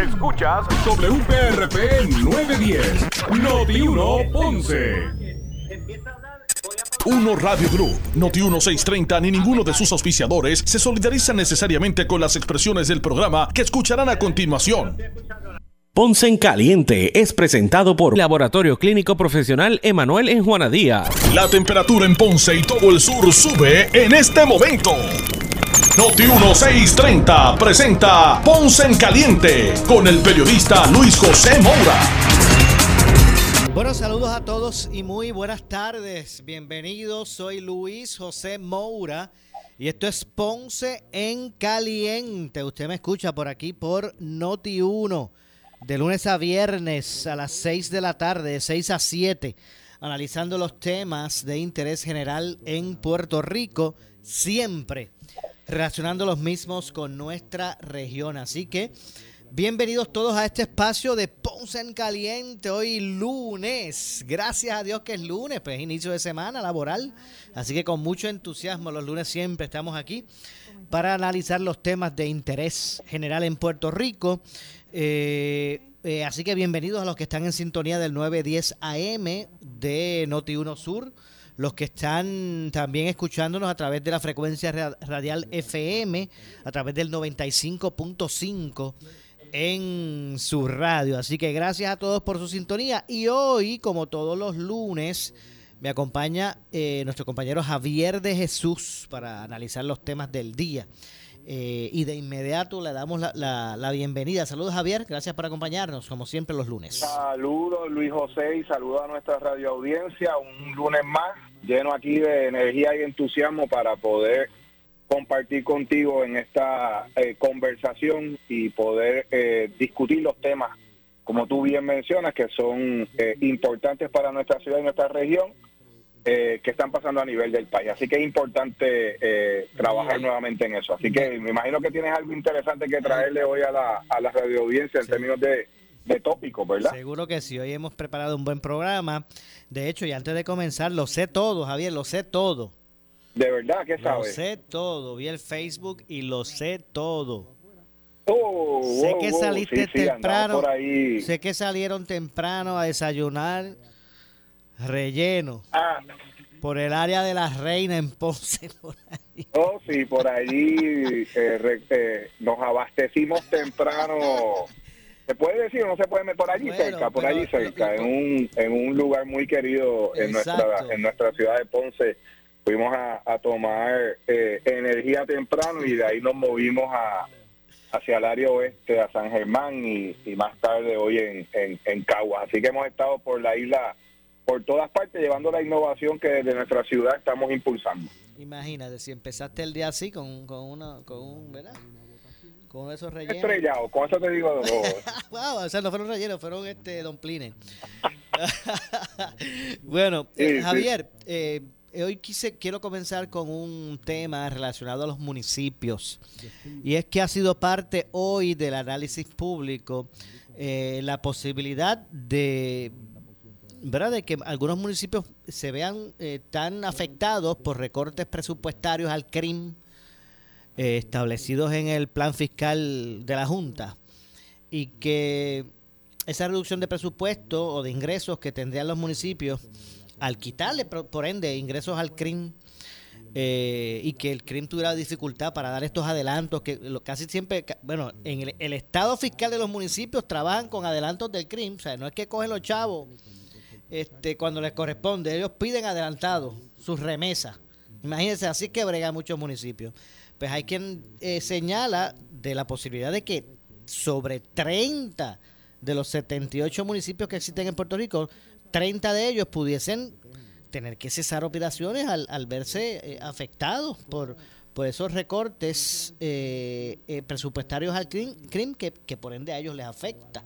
Escuchas WPRP 910, Noti 1 Ponce. Uno Radio Group, Noti 1630 ni ninguno de sus auspiciadores se solidariza necesariamente con las expresiones del programa que escucharán a continuación. Ponce en Caliente es presentado por Laboratorio Clínico Profesional Emanuel en Juana Díaz. La temperatura en Ponce y todo el sur sube en este momento. Noti 1630 presenta Ponce en Caliente con el periodista Luis José Moura. Bueno, saludos a todos y muy buenas tardes. Bienvenidos, soy Luis José Moura y esto es Ponce en Caliente. Usted me escucha por aquí por Noti 1 de lunes a viernes a las 6 de la tarde, de 6 a 7, analizando los temas de interés general en Puerto Rico, siempre relacionando los mismos con nuestra región. Así que bienvenidos todos a este espacio de Ponce en Caliente, hoy lunes. Gracias a Dios que es lunes, pues inicio de semana laboral. Así que con mucho entusiasmo los lunes siempre estamos aquí para analizar los temas de interés general en Puerto Rico. Eh, eh, así que bienvenidos a los que están en sintonía del 910 AM de Noti1 Sur, los que están también escuchándonos a través de la frecuencia radial FM, a través del 95.5 en su radio. Así que gracias a todos por su sintonía. Y hoy, como todos los lunes, me acompaña eh, nuestro compañero Javier de Jesús para analizar los temas del día. Eh, y de inmediato le damos la, bienvenida. Saludos Javier, gracias por acompañarnos, como siempre los lunes. Saludos Luis José y saludos a nuestra radio audiencia. Un lunes más lleno aquí de energía y entusiasmo para poder compartir contigo en esta eh, conversación y poder eh, discutir los temas, como tú bien mencionas, que son importantes para nuestra ciudad y nuestra región eh, que están pasando a nivel del país. Así que es importante eh, trabajar nuevamente en eso. Así que me imagino que tienes algo interesante que traerle hoy a la, a la radio audiencia en términos de, de tópicos, ¿verdad? Seguro que sí. Hoy hemos preparado un buen programa. De hecho, y antes de comenzar, lo sé todo, Javier, lo sé todo. ¿De verdad? ¿Qué sabes? Lo sé todo. Vi el Facebook y lo sé todo. Oh, sé que saliste temprano. Sé que salieron temprano a desayunar relleno. Ah. Por el área de la reina en Ponce. Oh, sí, por allí eh, eh, nos abastecimos temprano. ¿Se puede decir o no se puede? Por allí cerca, por allí cerca, en un, en un lugar muy querido en nuestra, en nuestra ciudad de Ponce. Fuimos a, tomar eh, energía temprano y de ahí nos movimos a, hacia el área oeste, a San Germán y, más tarde hoy en, en, en Caguas. Así que hemos estado por la isla por todas partes llevando la innovación que desde nuestra ciudad estamos impulsando. Imagínate, si empezaste el día así con, con, una, con un, ¿verdad? Con esos rellenos. Estrellado, con eso te digo. wow, o sea, no fueron rellenos, fueron este Don Pline. bueno, eh, Javier, eh, hoy quise, quiero comenzar con un tema relacionado a los municipios. Y es que ha sido parte hoy del análisis público eh, la posibilidad de ¿verdad? de que algunos municipios se vean eh, tan afectados por recortes presupuestarios al CRIM eh, establecidos en el plan fiscal de la Junta y que esa reducción de presupuesto o de ingresos que tendrían los municipios al quitarle por ende ingresos al CRIM eh, y que el CRIM tuviera dificultad para dar estos adelantos que casi siempre, bueno, en el, el, estado fiscal de los municipios trabajan con adelantos del CRIM, o sea, no es que cogen los chavos este, cuando les corresponde. Ellos piden adelantado sus remesas. Imagínense, así que brega muchos municipios. Pues hay quien eh, señala de la posibilidad de que sobre 30 de los 78 municipios que existen en Puerto Rico, 30 de ellos pudiesen tener que cesar operaciones al, verse eh, afectados por, por esos recortes eh, presupuestarios al CRIM, que, que, por ende a ellos les afecta.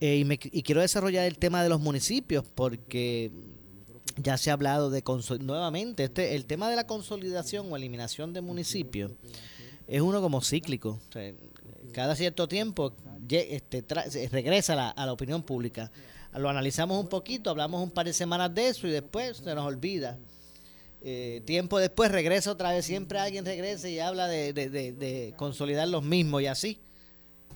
Eh, y, quiero desarrollar el tema de los municipios porque ya se ha hablado de nuevamente este el tema de la consolidación o eliminación de municipios es uno como cíclico cada cierto tiempo este, regresa a la, opinión pública. Lo analizamos un poquito hablamos un par de semanas de eso y después se nos olvida. Eh, tiempo después regresa otra vez siempre alguien regresa y habla de, de consolidar los mismos y así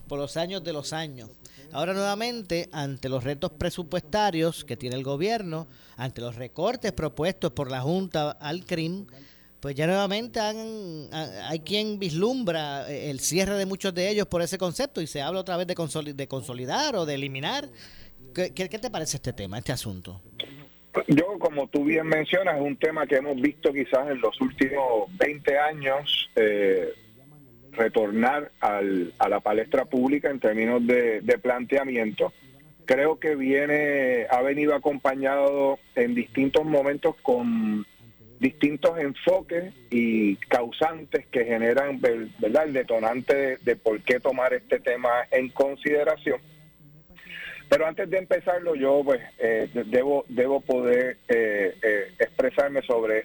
por los años de los años. Ahora nuevamente, ante los retos presupuestarios que tiene el gobierno, ante los recortes propuestos por la Junta al CRIM, pues ya nuevamente hay quien vislumbra eh, el cierre de muchos de ellos por ese concepto y se habla otra vez de, consolidar o de eliminar. ¿Qué, ¿Qué, te parece este tema, este asunto? Yo, como tú bien mencionas, es un tema que hemos visto quizás en los últimos 20 años eh, retornar al, a la palestra pública en términos de, de planteamiento. Creo que viene, ha venido acompañado en distintos momentos con distintos enfoques y causantes que generan ¿verdad? el detonante de, por qué tomar este tema en consideración. Pero antes de empezarlo, yo pues eh, debo debo poder eh, eh, expresarme sobre,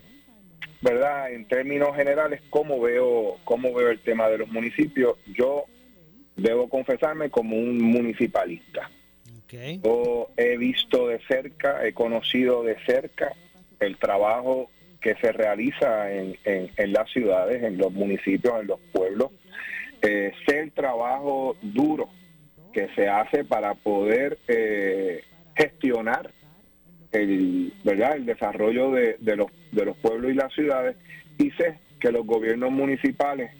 verdad, en términos generales, cómo veo cómo veo el tema de los municipios. Yo debo confesarme como un municipalista. Yo he visto de cerca, he conocido de cerca el trabajo que se realiza en, en, las ciudades, en los municipios, en los pueblos. Eh, sé el trabajo duro que se hace para poder eh, gestionar el, ¿verdad? el desarrollo de, de, los, de los pueblos y las ciudades y sé que los gobiernos municipales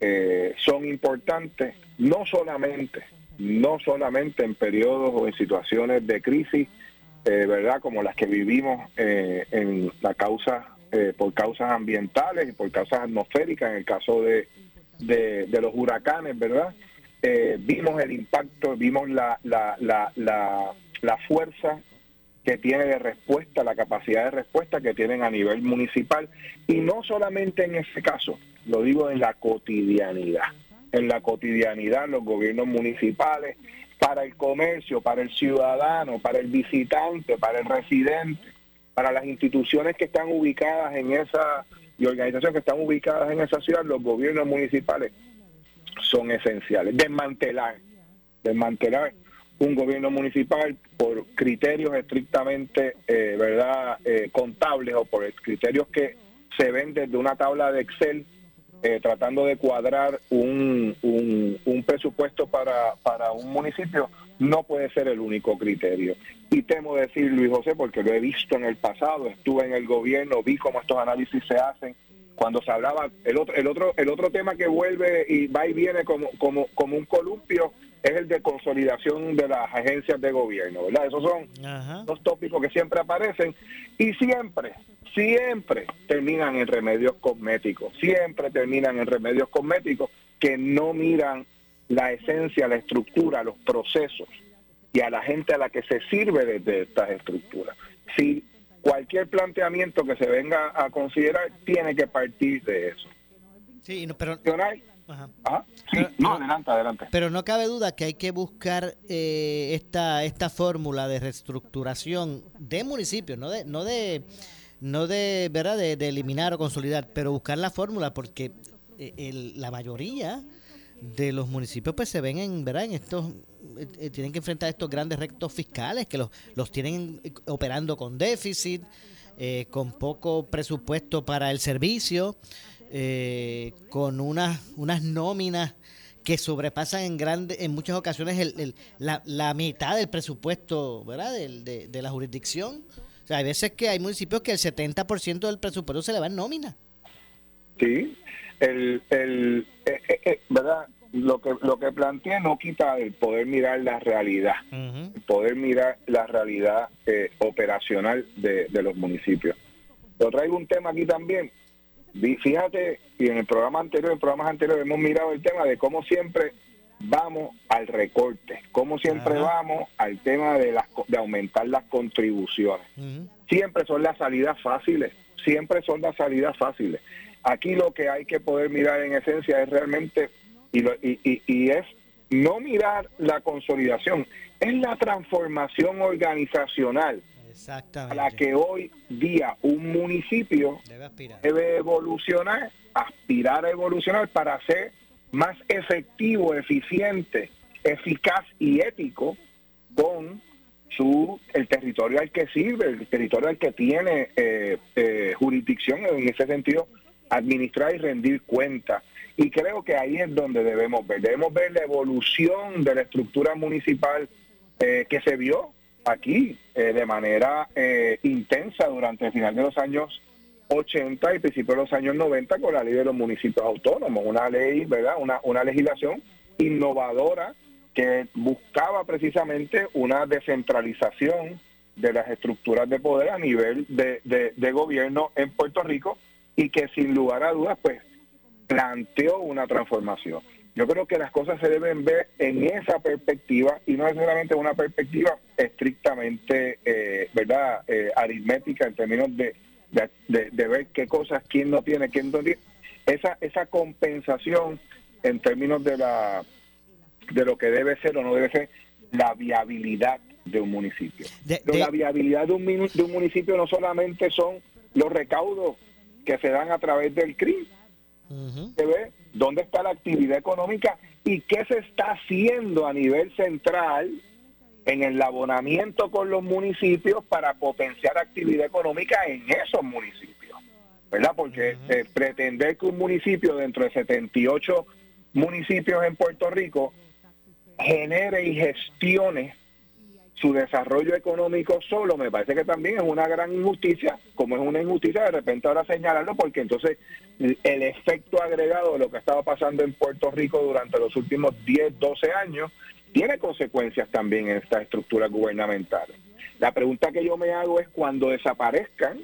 eh, son importantes no solamente no solamente en periodos o en situaciones de crisis eh, verdad como las que vivimos en la causa eh, por causas ambientales y por causas atmosféricas, en el caso de, de, los huracanes, ¿verdad? Eh, vimos el impacto, vimos la, la, la, la, fuerza que tiene de respuesta, la capacidad de respuesta que tienen a nivel municipal y no solamente en ese caso, lo digo en la cotidianidad. En la cotidianidad los gobiernos municipales, para el comercio, para el ciudadano, para el visitante, para el residente, para las instituciones que están ubicadas en esa y organizaciones que están ubicadas en esa ciudad, los gobiernos municipales son esenciales. Desmantelar, desmantelar un gobierno municipal por criterios estrictamente, eh, verdad, eh, contables o por criterios que se ven desde una tabla de Excel eh, tratando de cuadrar un, un, un presupuesto para, para un municipio no puede ser el único criterio. Y temo decir, Luis José, porque lo he visto en el pasado, estuve en el gobierno, vi cómo estos análisis se hacen. Cuando se hablaba, el otro, el otro, el otro tema que vuelve y va y viene como, como, como un columpio es el de consolidación de las agencias de gobierno, ¿verdad? Esos son dos tópicos que siempre aparecen y siempre, siempre terminan en remedios cosméticos, siempre terminan en remedios cosméticos que no miran la esencia, la estructura, los procesos y a la gente a la que se sirve desde estas estructuras. Si cualquier planteamiento que se venga a considerar tiene que partir de eso. Sí, pero... ¿Ah? no, adelante, adelante. Pero no cabe duda que hay que buscar eh, esta esta fórmula de reestructuración de municipios, no de no de no de verdad de, eliminar o consolidar, pero buscar la fórmula porque eh, la mayoría de los municipios pues se ven en, ¿verdad? en estos, eh, eh, tienen que enfrentar estos grandes rectos fiscales que los, los tienen operando con déficit, eh, con poco presupuesto para el servicio, con unas, unas nóminas que sobrepasan en grande, en muchas ocasiones el, la, la, mitad del presupuesto ¿verdad? De, de, la jurisdicción. O sea, hay veces que hay municipios que el 70% del presupuesto se le va en nómina. Sí, el, el ¿verdad? lo que lo que plantea no quita el poder mirar la realidad, poder mirar la realidad eh, operacional de, los municipios. Yo traigo un tema aquí también. Fíjate, y en el programa anterior, en programas anteriores hemos mirado el tema de cómo siempre vamos al recorte, cómo siempre vamos al tema de, las, de aumentar las contribuciones. Siempre son las salidas fáciles, siempre son las salidas fáciles. Aquí lo que hay que poder mirar en esencia es realmente y, es no mirar la consolidación, es la transformación organizacional a la que hoy día un municipio debe, evolucionar, aspirar a evolucionar para ser más efectivo, eficiente, eficaz y ético con su el territorio al que sirve, el territorio al que tiene eh, eh, jurisdicción en ese sentido, administrar y rendir cuentas. Y creo que ahí es donde debemos ver. Debemos ver la evolución de la estructura municipal eh, que se vio aquí eh, de manera eh, intensa durante el final de los años 80 y principios de los años 90 con la ley de los municipios autónomos, una ley, ¿verdad? Una, una legislación innovadora que buscaba precisamente una descentralización de las estructuras de poder a nivel de, de, gobierno en Puerto Rico y que sin lugar a dudas pues planteó una transformación. Yo creo que las cosas se deben ver en esa perspectiva y no es solamente una perspectiva estrictamente, eh, ¿verdad?, eh, aritmética en términos de, de, de, ver qué cosas, quién no tiene, quién no tiene. Esa, esa compensación en términos de la de lo que debe ser o no debe ser la viabilidad de un municipio. Pero la viabilidad de un, de un municipio no solamente son los recaudos que se dan a través del CRI. ¿Se ve? ¿Dónde está la actividad económica y qué se está haciendo a nivel central en el abonamiento con los municipios para potenciar actividad económica en esos municipios? ¿Verdad? Porque eh, pretender que un municipio dentro de 78 municipios en Puerto Rico genere y gestione su desarrollo económico solo, me parece que también es una gran injusticia, como es una injusticia de repente ahora señalarlo, porque entonces el efecto agregado de lo que estaba pasando en Puerto Rico durante los últimos 10, 12 años tiene consecuencias también en estas estructuras gubernamentales. La pregunta que yo me hago es cuando desaparezcan,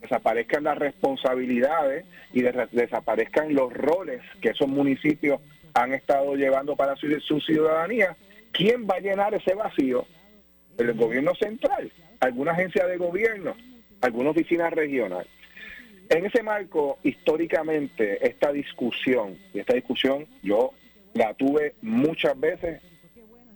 desaparezcan las responsabilidades y desaparezcan los roles que esos municipios han estado llevando para su, ciudadanía, ¿quién va a llenar ese vacío? El gobierno central, alguna agencia de gobierno, alguna oficina regional. En ese marco, históricamente, esta discusión, y esta discusión yo la tuve muchas veces,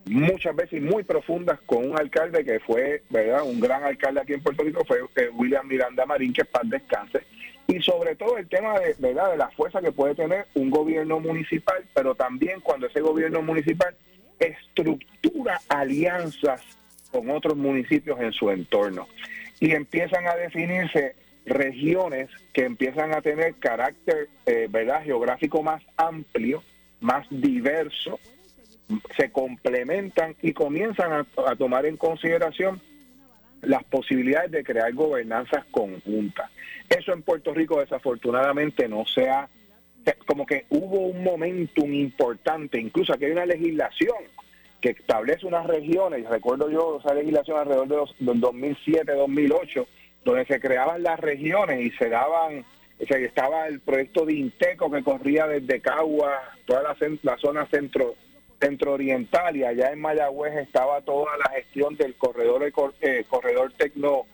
muchas veces muy profundas con un alcalde que fue, ¿verdad? Un gran alcalde aquí en Puerto Rico, fue eh, William Miranda Marín, que paz descanse, y sobre todo el tema de, ¿verdad? de la fuerza que puede tener un gobierno municipal, pero también cuando ese gobierno municipal estructura alianzas con otros municipios en su entorno y empiezan a definirse regiones que empiezan a tener carácter eh, verdad geográfico más amplio, más diverso, se complementan y comienzan a tomar en consideración las posibilidades de crear gobernanzas conjuntas. Eso en Puerto Rico desafortunadamente no se ha, como que hubo un momentum importante, incluso aquí hay una legislación que establece unas regiones, recuerdo yo esa legislación alrededor de los, 2007-2008, donde se creaban las regiones y se daban, estaba el proyecto de Inteco que corría desde Cagua, toda la, la zona centro centro oriental y allá en Mayagüez estaba toda la gestión del corredor eh, corredor tecno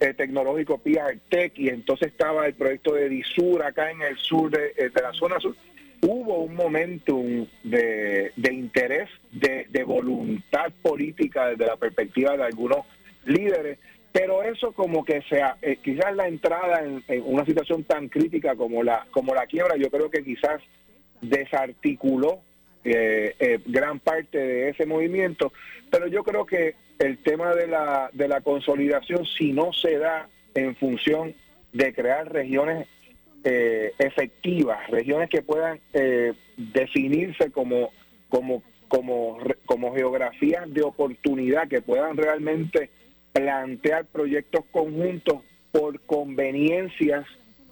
eh, tecnológico PRTEC y entonces estaba el proyecto de Disur acá en el sur de, eh, la zona sur. Hubo un momentum de, de interés, de, de, voluntad política desde la perspectiva de algunos líderes, pero eso como que sea, quizás la entrada en, en, una situación tan crítica como la, como la quiebra, yo creo que quizás desarticuló eh, eh, gran parte de ese movimiento, pero yo creo que el tema de la, de la consolidación, si no se da en función de crear regiones eh, efectivas, regiones que puedan eh, definirse como, como, como, como geografías de oportunidad, que puedan realmente plantear proyectos conjuntos por conveniencias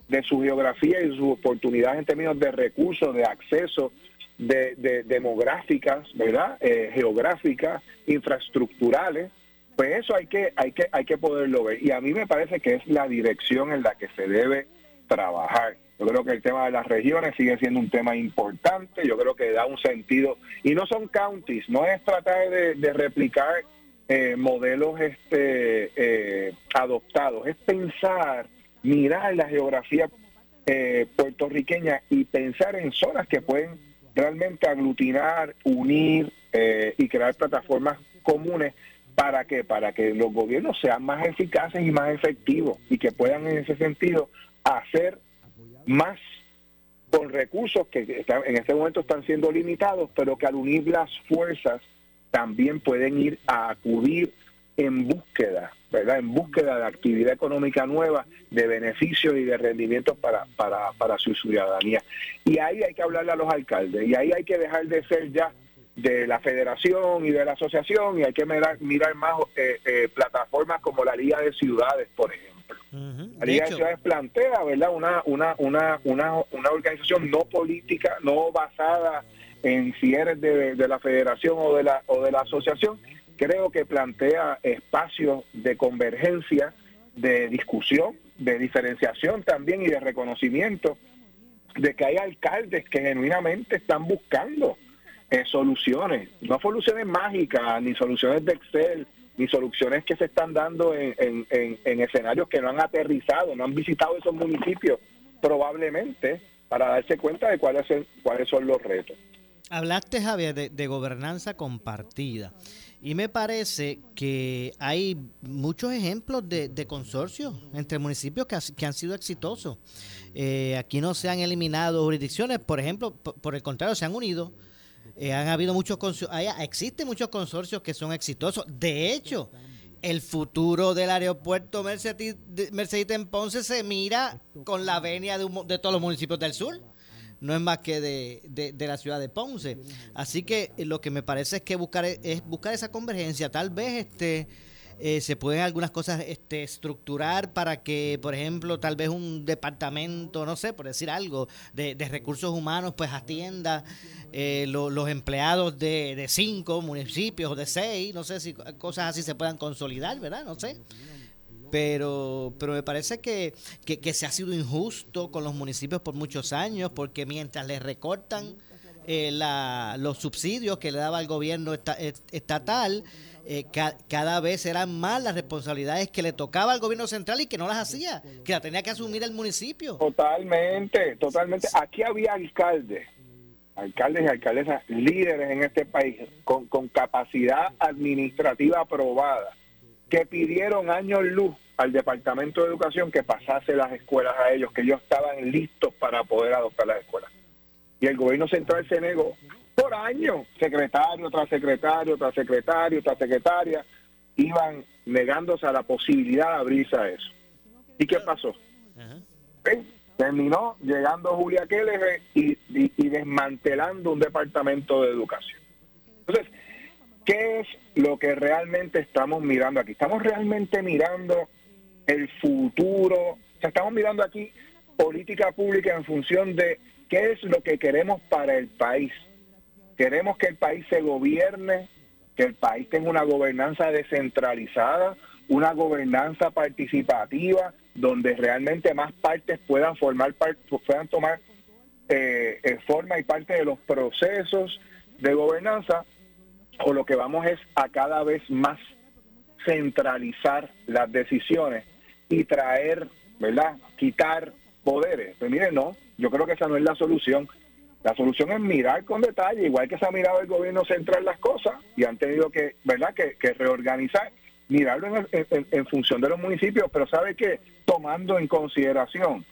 de su geografía y sus oportunidades en términos de recursos, de acceso, de, demográficas, ¿verdad? Eh, geográficas, infraestructurales, pues eso hay que, hay, que, hay que poderlo ver. Y a mí me parece que es la dirección en la que se debe trabajar. Yo creo que el tema de las regiones sigue siendo un tema importante, yo creo que da un sentido, y no son counties, no es tratar de, replicar eh, modelos este, eh, adoptados, es pensar, mirar la geografía puertorriqueña y pensar en zonas que pueden realmente aglutinar, unir eh, y crear plataformas comunes para que para que los gobiernos sean más eficaces y más efectivos y que puedan en ese sentido hacer más con recursos que en este momento están siendo limitados, pero que al unir las fuerzas también pueden ir a acudir en búsqueda, ¿verdad? En búsqueda de actividad económica nueva, de beneficios y de rendimientos para, para, para su ciudadanía. Y ahí hay que hablarle a los alcaldes, y ahí hay que dejar de ser ya de la federación y de la asociación, y hay que mirar, mirar más eh, eh, plataformas como la Liga de Ciudades, por ejemplo. La Liga de, Ciudades plantea, ¿verdad? Una, una, una, una, una organización no política, no basada en si eres de, de la federación o de la, o de la asociación, creo que plantea espacios de convergencia, de discusión, de diferenciación también y de reconocimiento de que hay alcaldes que genuinamente están buscando eh, soluciones, no soluciones mágicas, ni soluciones de Excel, ni soluciones que se están dando en, en escenarios que no han aterrizado, no han visitado esos municipios probablemente para darse cuenta de cuáles cuáles son los retos. Hablaste, Javier, de, gobernanza compartida. Y me parece que hay muchos ejemplos de, consorcios entre municipios que, han sido exitosos. Eh, aquí no se han eliminado jurisdicciones, por ejemplo, por, el contrario, se han unido. Eh, han habido muchos existen muchos consorcios que son exitosos. De hecho, el futuro del aeropuerto Mercedes, en Ponce se mira con la venia de, de todos los municipios del sur no es más que de, de, la ciudad de Ponce. Así que eh, lo que me parece es que buscar es buscar esa convergencia. Tal vez este eh, se pueden algunas cosas este, estructurar para que, por ejemplo, tal vez un departamento, no sé, por decir algo, de, de recursos humanos, pues atienda eh, los empleados de, de cinco municipios o de seis, no sé si cosas así se puedan consolidar, ¿verdad? No sé pero, pero me parece que, que, se ha sido injusto con los municipios por muchos años, porque mientras les recortan eh, la, los subsidios que le daba el gobierno estatal, eh, cada vez eran más las responsabilidades que le tocaba al gobierno central y que no las hacía, que la tenía que asumir el municipio. Totalmente, totalmente. Aquí había alcaldes, alcaldes y alcaldesas líderes en este país con, con capacidad administrativa aprobada que pidieron años luz al Departamento de Educación que pasase las escuelas a ellos, que ellos estaban listos para poder adoptar las escuelas. Y el gobierno central se negó por años, secretario tras secretario, tras secretario, tras secretaria, iban negándose a la posibilidad de abrirse a eso. ¿Y qué pasó? Terminó llegando Julia Keller y, y desmantelando un departamento de educación. Entonces, ¿Qué es lo que realmente estamos mirando aquí? Estamos realmente mirando el futuro, estamos mirando aquí política pública en función de qué es lo que queremos para el país. Queremos que el país se gobierne, que el país tenga una gobernanza descentralizada, una gobernanza participativa, donde realmente más partes puedan formar puedan tomar eh, eh, forma y parte de los procesos de gobernanza o lo que vamos es a cada vez más centralizar las decisiones y traer, ¿verdad? Quitar poderes. Pues miren, no, yo creo que esa no es la solución. La solución es mirar con detalle, igual que se ha mirado el gobierno central las cosas y han tenido que, ¿verdad?, que, reorganizar, mirarlo en, en, función de los municipios, pero sabe que tomando en consideración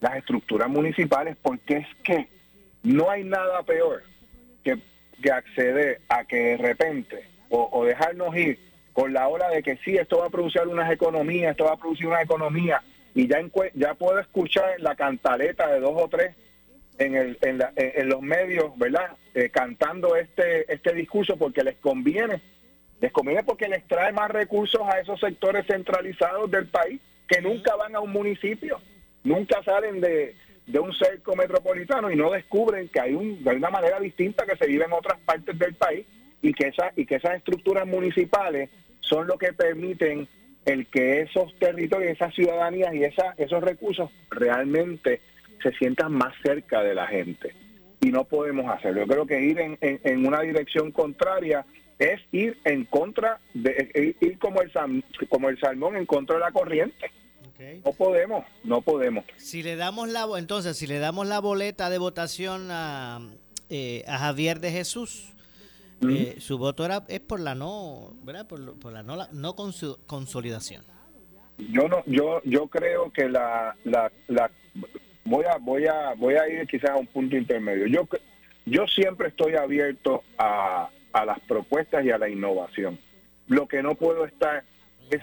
las estructuras municipales, porque es que no hay nada peor que que acceder a que de repente o, dejarnos ir con la hora de que sí, esto va a producir unas economías, esto va a producir una economía, y ya, ya puedo escuchar la cantaleta de dos o tres en, el, en, la, en, los medios, ¿verdad? Eh, cantando este, este discurso porque les conviene. Les conviene porque les trae más recursos a esos sectores centralizados del país que nunca van a un municipio, nunca salen de, de un cerco metropolitano y no descubren que hay, un, de una manera distinta que se vive en otras partes del país y que, esa, y que esas estructuras municipales son lo que permiten el que esos territorios, esas ciudadanías y esa, esos recursos realmente se sientan más cerca de la gente. Y no podemos hacerlo. Yo creo que ir en, en, una dirección contraria es ir en contra, de ir como el, como el salmón en contra de la corriente. No podemos, no podemos. Si le damos la entonces, si le damos la boleta de votación a, eh, a Javier de Jesús, eh, su voto era, es por la no, ¿verdad? Por, la no, la, no consolidación. Yo no, yo, yo creo que la, la, la, voy a, voy a, voy a ir quizás a un punto intermedio. Yo, yo siempre estoy abierto a, a las propuestas y a la innovación. Lo que no puedo estar es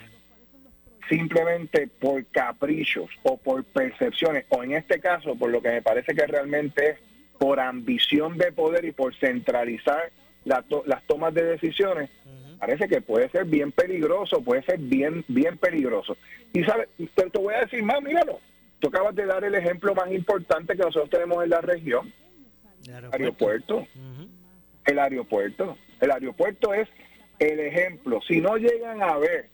simplemente por caprichos o por percepciones, o en este caso por lo que me parece que realmente es por ambición de poder y por centralizar las tomas de decisiones, parece que puede ser bien peligroso, puede ser bien, bien peligroso. Y sabes, te, te voy a decir más, míralo, tú acabas de dar el ejemplo más importante que nosotros tenemos en la región, el aeropuerto. El aeropuerto. El aeropuerto es el ejemplo. Si no llegan a ver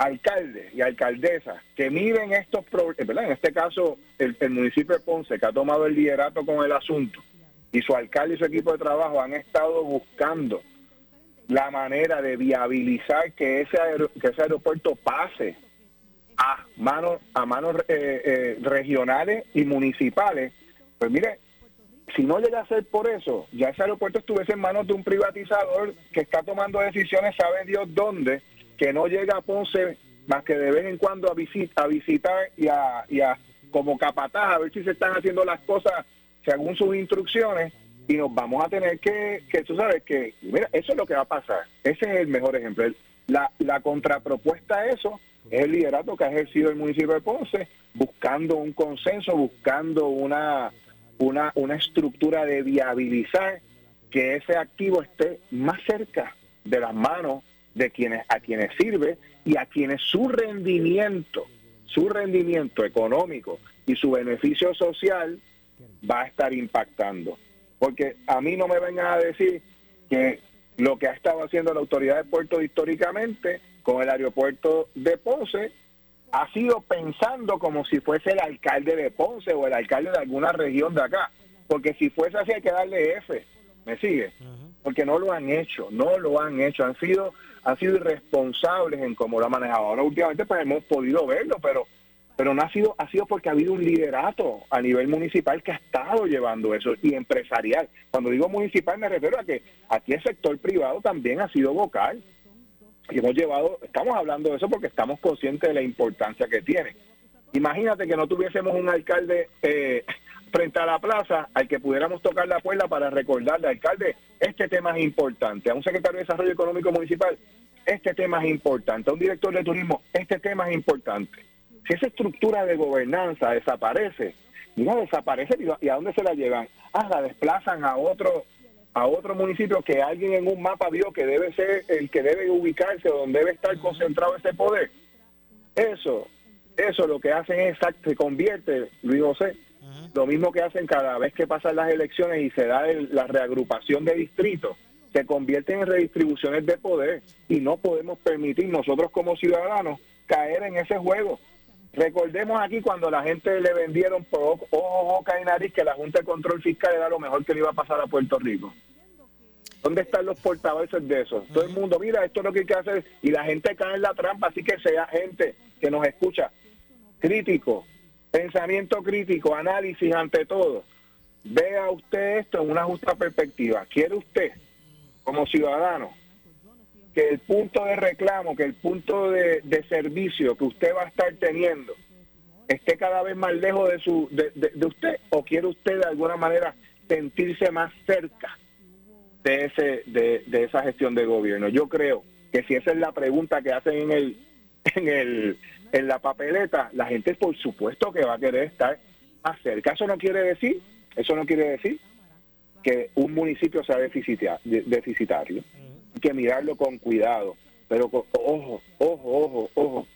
alcaldes y alcaldesas que miden estos problemas, en este caso el, municipio de Ponce, que ha tomado el liderato con el asunto, y su alcalde y su equipo de trabajo han estado buscando la manera de viabilizar que ese, que ese aeropuerto pase a manos a manos eh, eh, regionales y municipales, pues mire, si no llega a ser por eso, ya ese aeropuerto estuviese en manos de un privatizador que está tomando decisiones, sabe Dios dónde, que no llega a Ponce más que de vez en cuando a, a visitar y a, y a como capataz a ver si se están haciendo las cosas según sus instrucciones y nos vamos a tener que, que tú sabes que, mira, eso es lo que va a pasar. Ese es el mejor ejemplo. La, la contrapropuesta a eso es el liderato que ha ejercido el municipio de Ponce, buscando un consenso, buscando una una, una estructura de viabilizar que ese activo esté más cerca de las manos de quienes a quienes sirve y a quienes su rendimiento, su rendimiento económico y su beneficio social va a estar impactando. Porque a mí no me vengan a decir que lo que ha estado haciendo la autoridad de puerto históricamente con el aeropuerto de Ponce ha sido pensando como si fuese el alcalde de Ponce o el alcalde de alguna región de acá. Porque si fuese así hay que darle F. ¿Me sigue? Porque no lo han hecho, no lo han hecho. Han sido, han sido irresponsables en cómo lo han manejado. Ahora últimamente pues hemos podido verlo, pero pero no ha sido, ha sido porque ha habido un liderato a nivel municipal que ha estado llevando eso y empresarial. Cuando digo municipal me refiero a que aquí el sector privado también ha sido vocal y hemos llevado, estamos hablando de eso porque estamos conscientes de la importancia que tiene. Imagínate que no tuviésemos un alcalde eh, frente a la plaza al que pudiéramos tocar la puerta para recordarle, alcalde, este tema es importante, a un secretario de Desarrollo Económico Municipal, este tema es importante, a un director de turismo, este tema es importante. Si esa estructura de gobernanza desaparece, mira, desaparece y a dónde se la llevan? Ah, la desplazan a otro a otro municipio que alguien en un mapa vio que debe ser el que debe ubicarse donde debe estar concentrado ese poder. Eso, eso lo que hacen es, se convierte, Luis José, lo mismo que hacen cada vez que pasan las elecciones y se da la reagrupación de distritos, se convierten en redistribuciones de poder y no podemos permitir nosotros como ciudadanos caer en ese juego. Recordemos aquí cuando la gente le vendieron por ojo, boca y nariz que la Junta de Control Fiscal era lo mejor que le iba a pasar a Puerto Rico. ¿Dónde están los portavoces de eso? Todo el mundo, mira, esto es lo que hay que hacer. Y la gente cae en la trampa, así que sea gente que nos escucha, crítico, pensamiento crítico, análisis ante todo. Vea usted esto en una justa perspectiva. ¿Quiere usted, como ciudadano, que el punto de reclamo, que el punto de, servicio que usted va a estar teniendo esté cada vez más lejos de, su, de, usted o quiere usted de alguna manera sentirse más cerca de, ese, de, de esa gestión de gobierno. Yo creo que si esa es la pregunta que hacen en el, en el en la papeleta, la gente por supuesto que va a querer estar más cerca. Eso no quiere decir, eso no quiere decir que un municipio sea deficitario que mirarlo con cuidado. Pero ojo, ojo, ojo, ojo.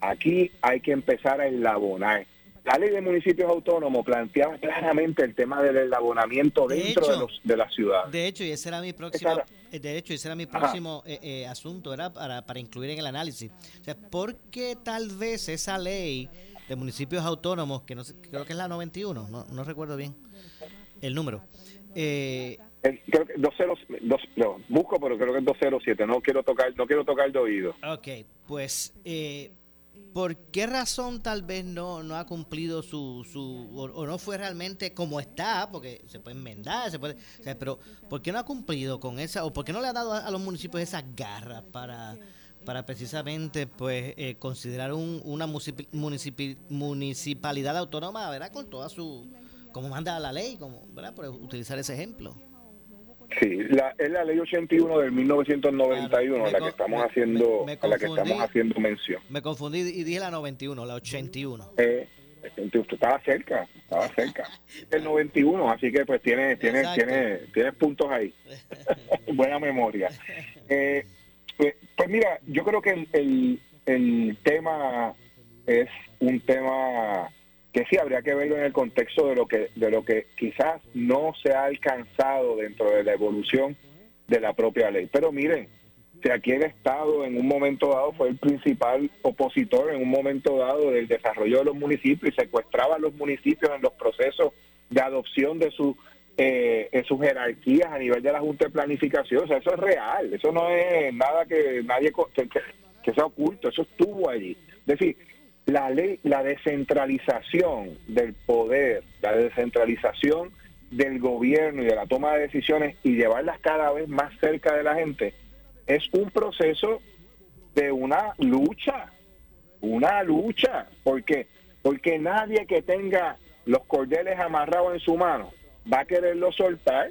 Aquí hay que empezar a enlabonar. La ley de municipios autónomos planteaba claramente el tema del enlabonamiento dentro de, los, de la ciudad. De hecho, y ese era mi próximo, eh, de hecho, ese era mi próximo eh, eh, asunto, era para, para incluir en el análisis. O sea, ¿por qué tal vez esa ley de municipios autónomos, que no creo que es la 91, no, no recuerdo bien el número, eh, creo que busco, pero creo que es 207. No quiero tocar, no quiero tocar de oído. Ok, pues, eh, ¿por qué razón tal vez no, no ha cumplido su, su o, no fue realmente como está? Porque se puede enmendar, se puede, pero ¿por qué no ha cumplido con esa, o por qué no le ha dado a, los municipios esas garras para para precisamente pues eh, considerar un, una municipalidad autónoma, ¿verdad? Con toda su, como manda la ley, como, ¿verdad? Por utilizar ese ejemplo. Sí, la, es la ley 81 del 1991 a la que estamos haciendo a la que estamos haciendo mención. Me confundí y dije la 91, la 81. Eh, estaba cerca, estaba cerca. El 91, así que pues tiene tiene tiene tiene puntos ahí. Buena memoria. Eh, pues, pues, mira, yo creo que el, el tema es un tema que sí habría que verlo en el contexto de lo que de lo que quizás no se ha alcanzado dentro de la evolución de la propia ley. Pero miren, si aquí el Estado en un momento dado fue el principal opositor en un momento dado del desarrollo de los municipios y secuestraba a los municipios en los procesos de adopción de su eh, en sus jerarquías a nivel de la Junta de Planificación, o sea, eso es real, eso no es nada que nadie que, que sea oculto, eso estuvo allí. Es decir, la ley, la descentralización del poder, la descentralización del gobierno y de la toma de decisiones y llevarlas cada vez más cerca de la gente, es un proceso de una lucha, una lucha. ¿Por qué? Porque nadie que tenga los cordeles amarrados en su mano va a quererlo soltar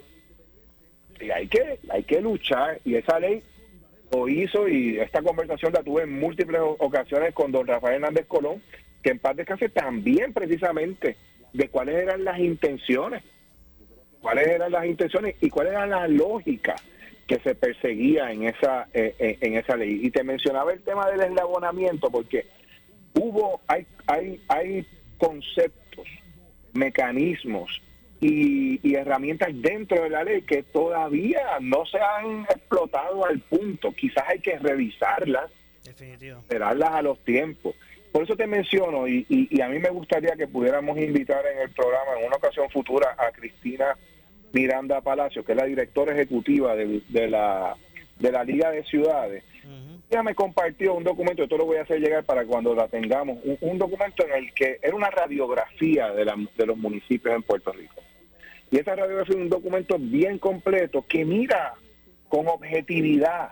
y hay que, hay que luchar y esa ley lo hizo y esta conversación la tuve en múltiples ocasiones con don Rafael Hernández Colón, que en paz descanse también precisamente de cuáles eran las intenciones, cuáles eran las intenciones y cuál era la lógica que se perseguía en esa eh, eh, en esa ley. Y te mencionaba el tema del eslabonamiento porque hubo hay hay hay conceptos, mecanismos y, herramientas dentro de la ley que todavía no se han explotado al punto. Quizás hay que revisarlas, esperarlas a los tiempos. Por eso te menciono, y, y, a mí me gustaría que pudiéramos invitar en el programa en una ocasión futura a Cristina Miranda Palacio, que es la directora ejecutiva de, la, de la Liga de Ciudades. Ella me compartió un documento, esto lo voy a hacer llegar para cuando la tengamos, un, un documento en el que era una radiografía de, la, de los municipios en Puerto Rico. Y esa radiografía es un documento bien completo que mira con objetividad,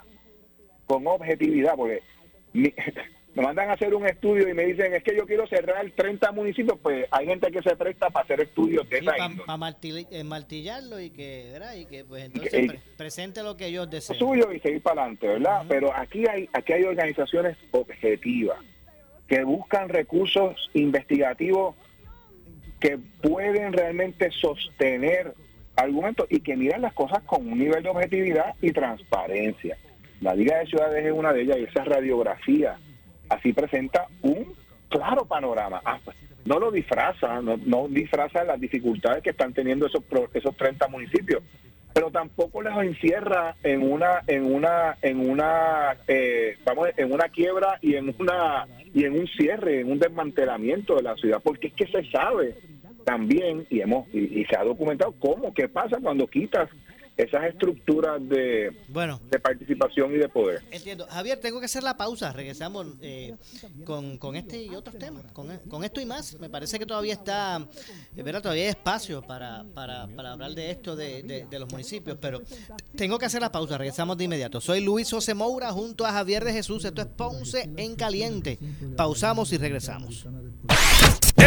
con objetividad, porque me mandan a hacer un estudio y me dicen, es que yo quiero cerrar 30 municipios, pues hay gente que se presta para hacer estudios de esa Para eh, martillarlo y que, ¿verdad? Y que pues entonces presente lo que ellos desean. Suyo y seguir para adelante, ¿verdad? Pero aquí hay, aquí hay organizaciones objetivas que buscan recursos investigativos que pueden realmente sostener argumentos y que miran las cosas con un nivel de objetividad y transparencia. La Liga de Ciudades es una de ellas y esa radiografía así presenta un claro panorama. Ah, pues, no lo disfraza, no, no, disfraza las dificultades que están teniendo esos esos 30 municipios, pero tampoco les encierra en una en una en una eh, vamos en una quiebra y en una y en un cierre, en un desmantelamiento de la ciudad, porque es que se sabe también y hemos y, se ha documentado cómo qué pasa cuando quitas esas estructuras de, bueno, de participación y de poder. Entiendo. Javier, tengo que hacer la pausa. Regresamos eh, con, con, este y otros temas, con, con, esto y más. Me parece que todavía está, eh, ¿verdad? todavía hay espacio para, para, para hablar de esto de, de, los municipios, pero tengo que hacer la pausa. Regresamos de inmediato. Soy Luis José Moura junto a Javier de Jesús. Esto es Ponce en Caliente. Pausamos y regresamos.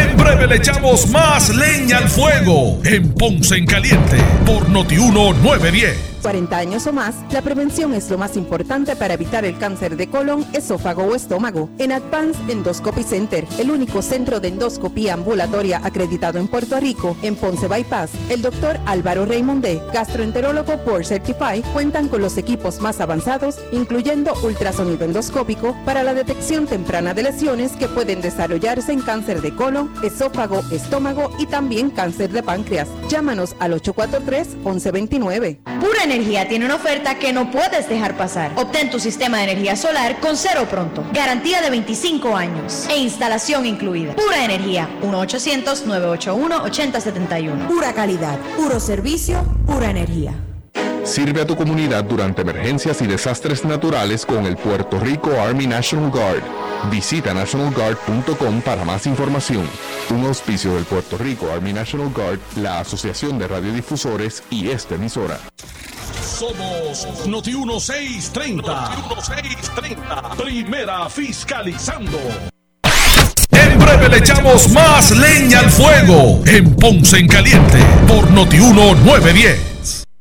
En breve le echamos más leña al fuego en Ponce en Caliente por Notiuno 910. 40 años o más, la prevención es lo más importante para evitar el cáncer de colon, esófago o estómago. En Advance Endoscopy Center, el único centro de endoscopía ambulatoria acreditado en Puerto Rico, en Ponce Bypass, el doctor Álvaro Raymondé, gastroenterólogo por Certify, cuentan con los equipos más avanzados, incluyendo ultrasonido endoscópico para la detección temprana de lesiones que pueden desarrollarse en cáncer de colon, esófago, estómago y también cáncer de páncreas. Llámanos al 843 1129. Pura Energía tiene una oferta que no puedes dejar pasar. Obtén tu sistema de energía solar con cero pronto. Garantía de 25 años. E instalación incluida. Pura Energía. 1-800-981-8071. Pura calidad. Puro servicio. Pura energía. Sirve a tu comunidad durante emergencias y desastres naturales con el Puerto Rico Army National Guard. Visita nationalguard.com para más información. Un auspicio del Puerto Rico Army National Guard, la Asociación de Radiodifusores y esta emisora. Somos Noti 1630. Noti 1630. Primera fiscalizando. En breve le echamos más leña al fuego en Ponce en Caliente por Noti 1910.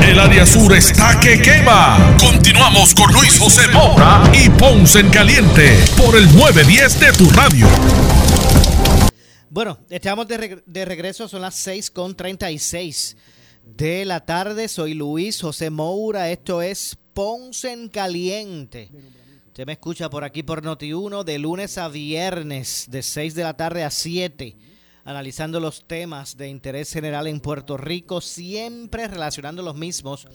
El área sur está que quema. Continuamos con Luis José Moura y Ponce en Caliente por el 910 de tu radio. Bueno, estamos de, regreso, son las 6 con 36 de la tarde. Soy Luis José Moura, esto es Ponce en Caliente. Usted me escucha por aquí por Noti1 de lunes a viernes, de 6 de la tarde a 7 analizando los temas de interés general en Puerto Rico, siempre relacionando los mismos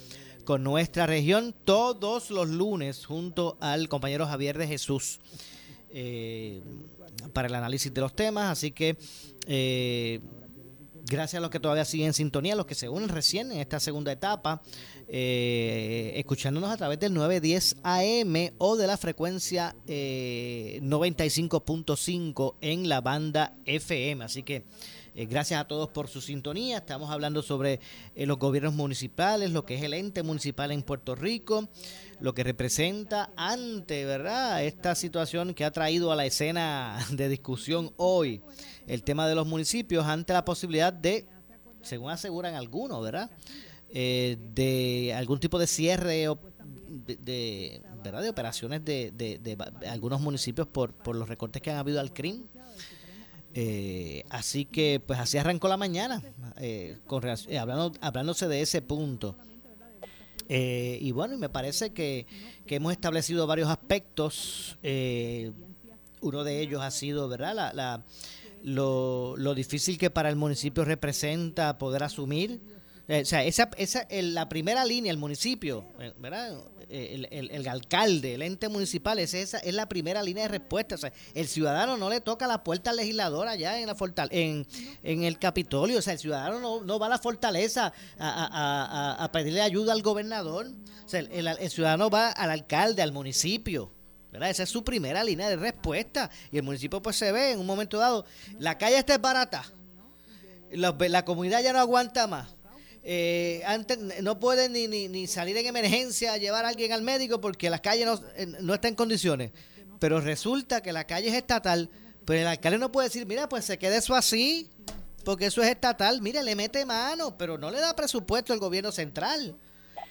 con nuestra región, todos los lunes junto al compañero Javier de Jesús eh, para el análisis de los temas. Así que eh, gracias a los que todavía siguen en sintonía, los que se unen recién en esta segunda etapa, eh, escuchándonos a través del 910 AM o de la frecuencia 95.5 eh, en la banda FM. Así que eh, gracias a todos por su sintonía. Estamos hablando sobre los gobiernos municipales, lo que es el ente municipal en Puerto Rico, lo que representa ante, ¿verdad?, esta situación que ha traído a la escena de discusión hoy el tema de los municipios ante la posibilidad de, según aseguran algunos, ¿verdad?, eh, de algún tipo de cierre de, ¿verdad? de operaciones de, de, algunos municipios por, por los recortes que han habido al CRIM. Eh, así que pues así arrancó la mañana, eh, con, hablando, hablándose de ese punto. y bueno, y me parece que, que hemos establecido varios aspectos. uno de ellos ha sido, ¿verdad? La, la, lo, lo difícil que para el municipio representa poder asumir eh, o sea, esa, esa, la primera línea, el municipio, eh, ¿verdad? El, el, alcalde, el ente municipal, es, esa es la primera línea de respuesta. O sea, el ciudadano no le toca la puerta al legislador allá en, la en, en el Capitolio. O sea, el ciudadano no, no va a la fortaleza a, a, a, pedirle ayuda al gobernador. O sea, el, el ciudadano va al alcalde, al municipio. ¿verdad? Esa es su primera línea de respuesta. Y el municipio pues se ve en un momento dado, la calle está barata, la, la comunidad ya no aguanta más eh, antes no pueden ni, ni, salir en emergencia a llevar a alguien al médico porque la calle no, eh, no está en condiciones. Pero resulta que la calle es estatal, pero el alcalde no puede decir, mira, pues se quede eso así, porque eso es estatal. Mire, le mete mano, pero no le da presupuesto al gobierno central.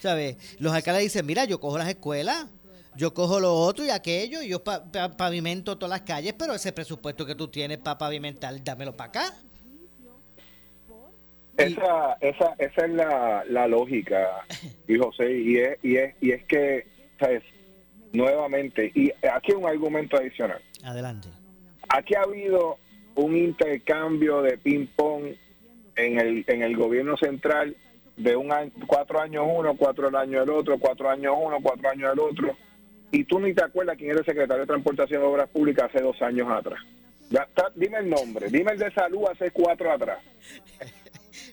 ¿Sabes? Los alcaldes dicen, mira, yo cojo las escuelas, yo cojo lo otro y aquello, y yo pavimento todas las calles, pero ese presupuesto que tú tienes para pavimentar, dámelo para acá. Esa, esa, esa es la, la lógica, y José, y es, y es, y es que, ¿sabes? nuevamente, y aquí un argumento adicional. Adelante. Aquí ha habido un intercambio de ping-pong en el, en el gobierno central de un año, cuatro años uno, cuatro años el otro, cuatro años uno, cuatro años el otro, y tú ni te acuerdas quién era el secretario de Transportación y Obras Públicas hace dos años atrás. Ya dime el nombre, dime el de salud hace cuatro atrás.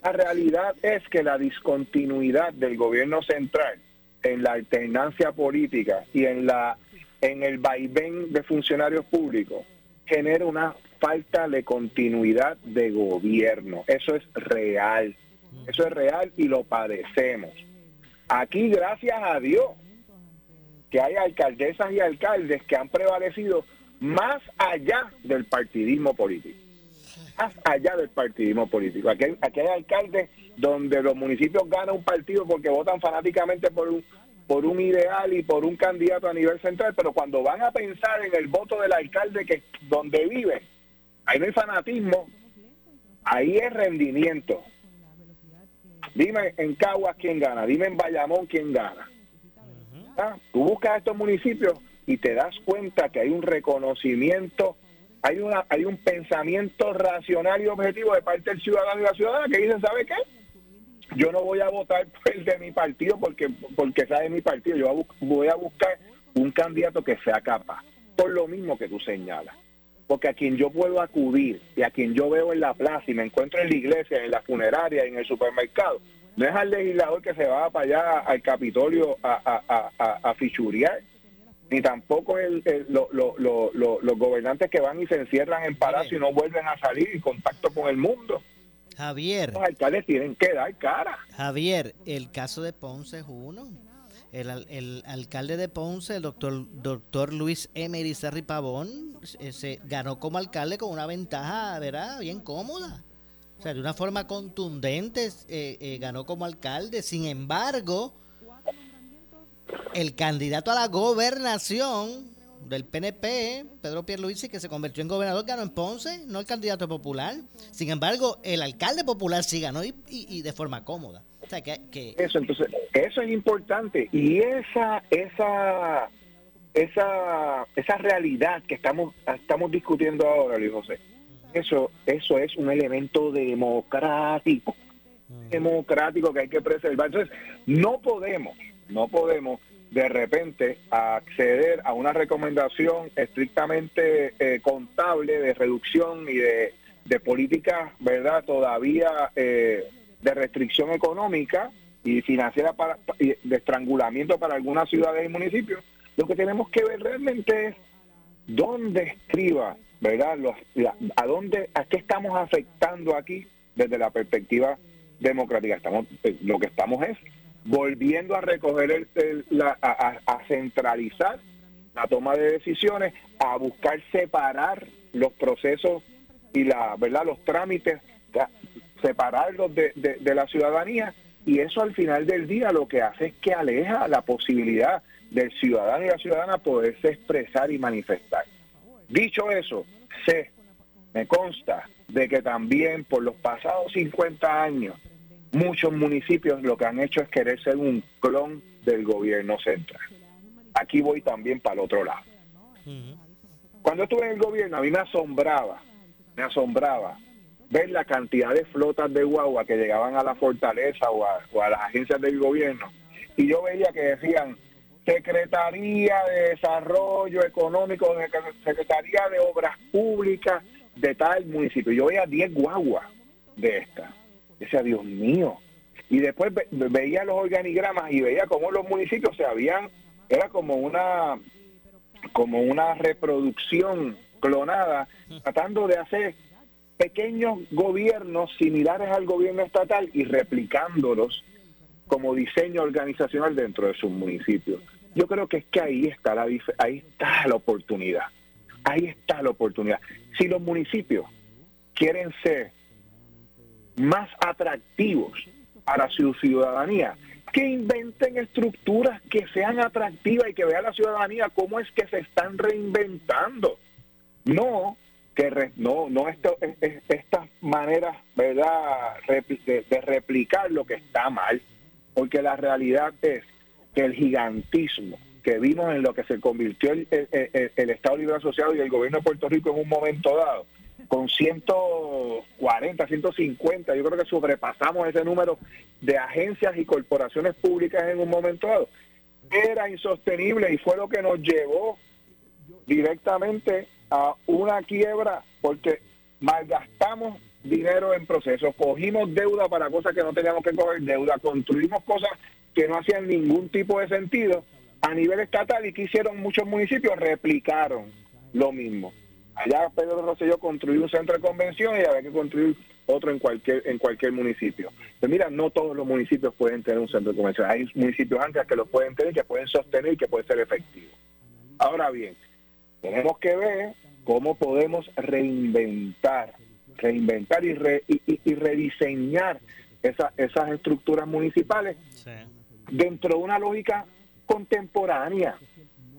La realidad es que la discontinuidad del gobierno central en la alternancia política y en la en el vaivén de funcionarios públicos genera una falta de continuidad de gobierno. Eso es real. Eso es real y lo padecemos. Aquí, gracias a Dios, que hay alcaldesas y alcaldes que han prevalecido más allá del partidismo político más allá del partidismo político. Aquí hay, aquí hay alcaldes donde los municipios ganan un partido porque votan fanáticamente por un por un ideal y por un candidato a nivel central, pero cuando van a pensar en el voto del alcalde que donde vive, ahí no hay fanatismo, ahí es rendimiento. Dime en Caguas quién gana, dime en Bayamón quién gana. ¿Ah? Tú buscas estos municipios y te das cuenta que hay un reconocimiento hay una hay un pensamiento racional y objetivo de parte del ciudadano y la ciudadana que dicen, ¿sabe qué? Yo no voy a votar por el de mi partido porque porque sabe mi partido, yo voy a buscar un candidato que sea capaz, por lo mismo que tú señalas. Porque a quien yo puedo acudir y a quien yo veo en la plaza y me encuentro en la iglesia, en la funeraria, en el supermercado, no es al legislador que se va para allá al Capitolio a, a, a, a fichurear, ni tampoco el, los gobernantes que van y se encierran en palacio y no vuelven a salir en contacto con el mundo. Javier. Los alcaldes tienen que dar cara. Javier, el caso de Ponce es uno. El, el alcalde de Ponce, el doctor, doctor Luis Emery Serri Pavón, se ganó como alcalde con una ventaja, ¿verdad? Bien cómoda. O sea, de una forma contundente eh, eh, ganó como alcalde. Sin embargo, el candidato a la gobernación del PNP, Pedro Pierluisi, que se convirtió en gobernador, ganó en Ponce, no el candidato popular. Sin embargo, el alcalde popular sí ganó y, de forma cómoda. O sea, que, Eso, entonces, eso es importante. Y esa, esa, esa, esa realidad que estamos, estamos discutiendo ahora, Luis José, eso, eso es un elemento democrático, democrático que hay que preservar. Entonces, no podemos, no podemos de repente acceder a una recomendación estrictamente eh, contable de reducción y de, de políticas, ¿verdad? Todavía eh, de restricción económica y financiera para, de estrangulamiento para algunas ciudades y municipios. Lo que tenemos que ver realmente es dónde escriba, ¿verdad? A dónde, a qué estamos afectando aquí desde la perspectiva democrática. Estamos, eh, lo que estamos es volviendo a recoger el, la, a, centralizar la toma de decisiones, a buscar separar los procesos y la verdad los trámites, separarlos de, de, la ciudadanía y eso al final del día lo que hace es que aleja la posibilidad del ciudadano y la ciudadana poderse expresar y manifestar. Dicho eso, sé, me consta de que también por los pasados 50 años muchos municipios lo que han hecho es querer ser un clon del gobierno central. Aquí voy también para el otro lado. Cuando estuve en el gobierno, a mí me asombraba, me asombraba ver la cantidad de flotas de guagua que llegaban a la fortaleza o a, las agencias del gobierno. Y yo veía que decían Secretaría de Desarrollo Económico, Secretaría de Obras Públicas de tal municipio. Yo veía 10 guaguas de estas decía, Dios mío. Y después veía los organigramas y veía cómo los municipios se habían, era como una, como una reproducción clonada, tratando de hacer pequeños gobiernos similares al gobierno estatal y replicándolos como diseño organizacional dentro de sus municipios. Yo creo que es que ahí está la ahí está la oportunidad. Ahí está la oportunidad. Si los municipios quieren ser más atractivos para su ciudadanía, que inventen estructuras que sean atractivas y que vea la ciudadanía cómo es que se están reinventando. No que no no estas maneras verdad de, replicar lo que está mal. Porque la realidad es que el gigantismo que vimos en lo que se convirtió el, el Estado Libre Asociado y el gobierno de Puerto Rico en un momento dado con 140, 150, yo creo que sobrepasamos ese número de agencias y corporaciones públicas en un momento dado. Era insostenible y fue lo que nos llevó directamente a una quiebra porque malgastamos dinero en procesos, cogimos deuda para cosas que no teníamos que coger deuda, construimos cosas que no hacían ningún tipo de sentido a nivel estatal y que hicieron muchos municipios, replicaron lo mismo. Allá Pedro Rosselló construyó un centro de convención y había que construir otro en cualquier en cualquier municipio. Pero mira, no todos los municipios pueden tener un centro de convención. Hay municipios antes que lo pueden tener, que pueden sostener y que puede ser efectivo. Ahora bien, tenemos que ver cómo podemos reinventar, reinventar y, y, rediseñar esas estructuras municipales dentro de una lógica contemporánea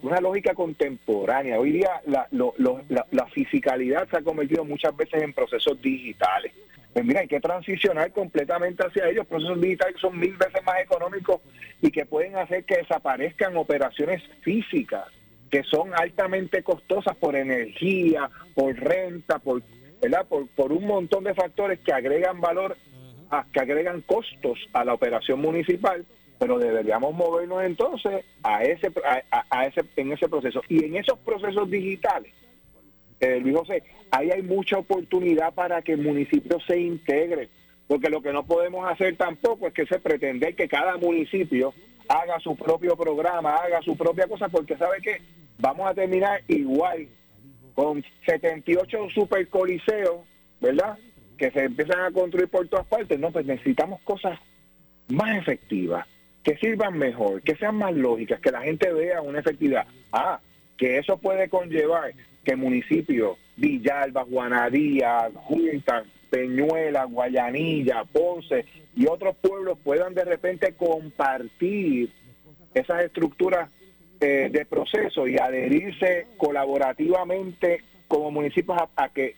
una lógica contemporánea. Hoy día la, la, fisicalidad se ha convertido muchas veces en procesos digitales. Pues mira, hay que transicionar completamente hacia ellos, procesos digitales son mil veces más económicos y que pueden hacer que desaparezcan operaciones físicas que son altamente costosas por energía, por renta, por, ¿verdad? por, por un montón de factores que agregan valor, que agregan costos a la operación municipal pero deberíamos movernos entonces a ese, a, ese en ese proceso y en esos procesos digitales eh, Luis José ahí hay mucha oportunidad para que el municipio se integre Porque lo que no podemos hacer tampoco es que se pretender que cada municipio haga su propio programa, haga su propia cosa, porque sabe que vamos a terminar igual con 78 supercoliseos, ¿verdad? Que se empiezan a construir por todas partes. No, pues necesitamos cosas más efectivas, que sirvan mejor, que sean más lógicas, que la gente vea una efectividad. Ah, que eso puede conllevar que municipios, Villalba, Guanadía, Junta, Peñuela, Guayanilla, Ponce y otros pueblos puedan de repente compartir esas estructuras eh, de proceso y adherirse colaborativamente como municipios a, que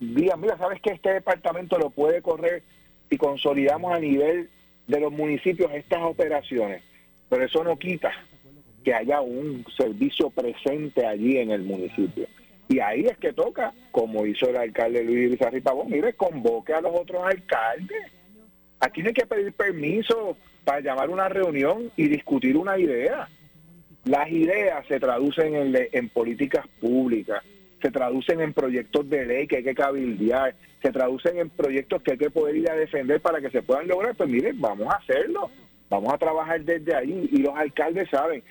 digan, mira, sabes que este departamento lo puede correr y consolidamos a nivel de los municipios estas operaciones, pero eso no quita que haya un servicio presente allí en el municipio. Y ahí es que toca, como hizo el alcalde Luis Bizarri Pavón, mire, convoque a los otros alcaldes. Aquí no hay que pedir permiso para llamar una reunión y discutir una idea. Las ideas se traducen en, en políticas públicas, se traducen en proyectos de ley que hay que cabildear, se traducen en proyectos que hay que poder ir a defender para que se puedan lograr. Pues miren, vamos a hacerlo, vamos a trabajar desde ahí y los alcaldes saben.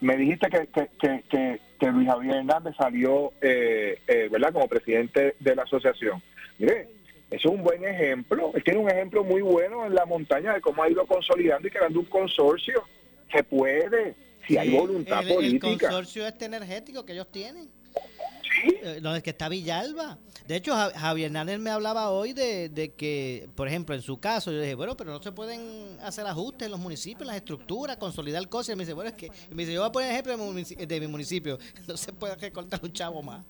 Me dijiste que, que, que, Luis Javier Hernández salió, eh, eh, ¿verdad?, como presidente de la asociación. Mire, eso es un buen ejemplo. Él tiene un ejemplo muy bueno en la montaña de cómo ha ido consolidando y creando un consorcio. Se puede, si hay voluntad política. El consorcio este energético que ellos tienen. Eh, donde que está Villalba. De hecho, Javier Hernández me hablaba hoy de, que, por ejemplo, en su caso, yo dije, bueno, pero no se pueden hacer ajustes en los municipios, en las estructuras, consolidar cosas. Y me dice, bueno, es que, me dice, yo voy a poner ejemplo de mi, municipio, no se puede recortar un chavo más.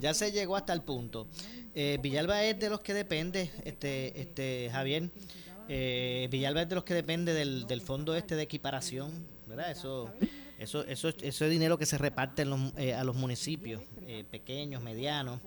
Ya se llegó hasta el punto. Eh, Villalba es de los que depende, este, este Javier. Eh, Villalba es de los que depende del, del fondo este de equiparación, ¿verdad? Eso eso, eso, eso es dinero que se reparte eh, a los municipios, eh, pequeños, medianos,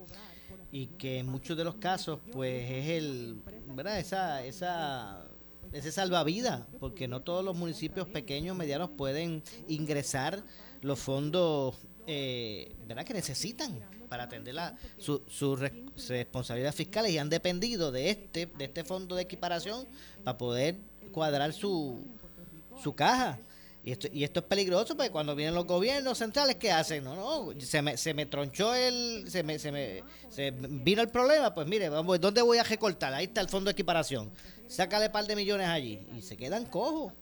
y que en muchos de los casos, pues es el, ¿verdad? Esa, esa, ese salvavidas, porque no todos los municipios pequeños, medianos pueden ingresar los fondos, eh, ¿verdad? Que necesitan para atender la, su, su responsabilidad fiscal y han dependido de este, de este fondo de equiparación para poder cuadrar su, su caja. Y esto, y esto es peligroso porque cuando vienen los gobiernos centrales, ¿qué hacen? No, no, se me, se me tronchó el, se me, se me vino el problema, pues mire, vamos, ¿dónde voy a recortar? Ahí está el fondo de equiparación. Sácale par de millones allí y se quedan cojos.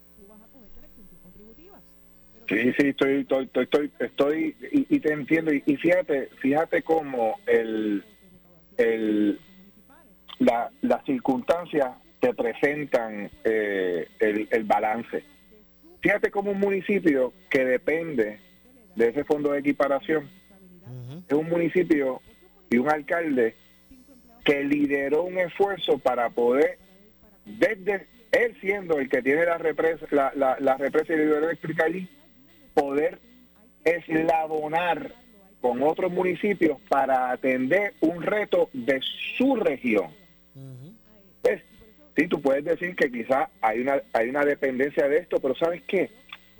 Sí, sí, estoy, estoy, estoy, estoy, y, te entiendo. Y, fíjate, fíjate cómo el, el, la, las circunstancias te presentan eh, el, el balance Fíjate como un municipio que depende de ese fondo de equiparación es un municipio y un alcalde que lideró un esfuerzo para poder, desde él siendo el que tiene la represa, la, la, represa hidroeléctrica allí, poder eslabonar con otros municipios para atender un reto de su región. Sí, tú puedes decir que quizás hay una, hay una dependencia de esto, pero ¿sabes qué?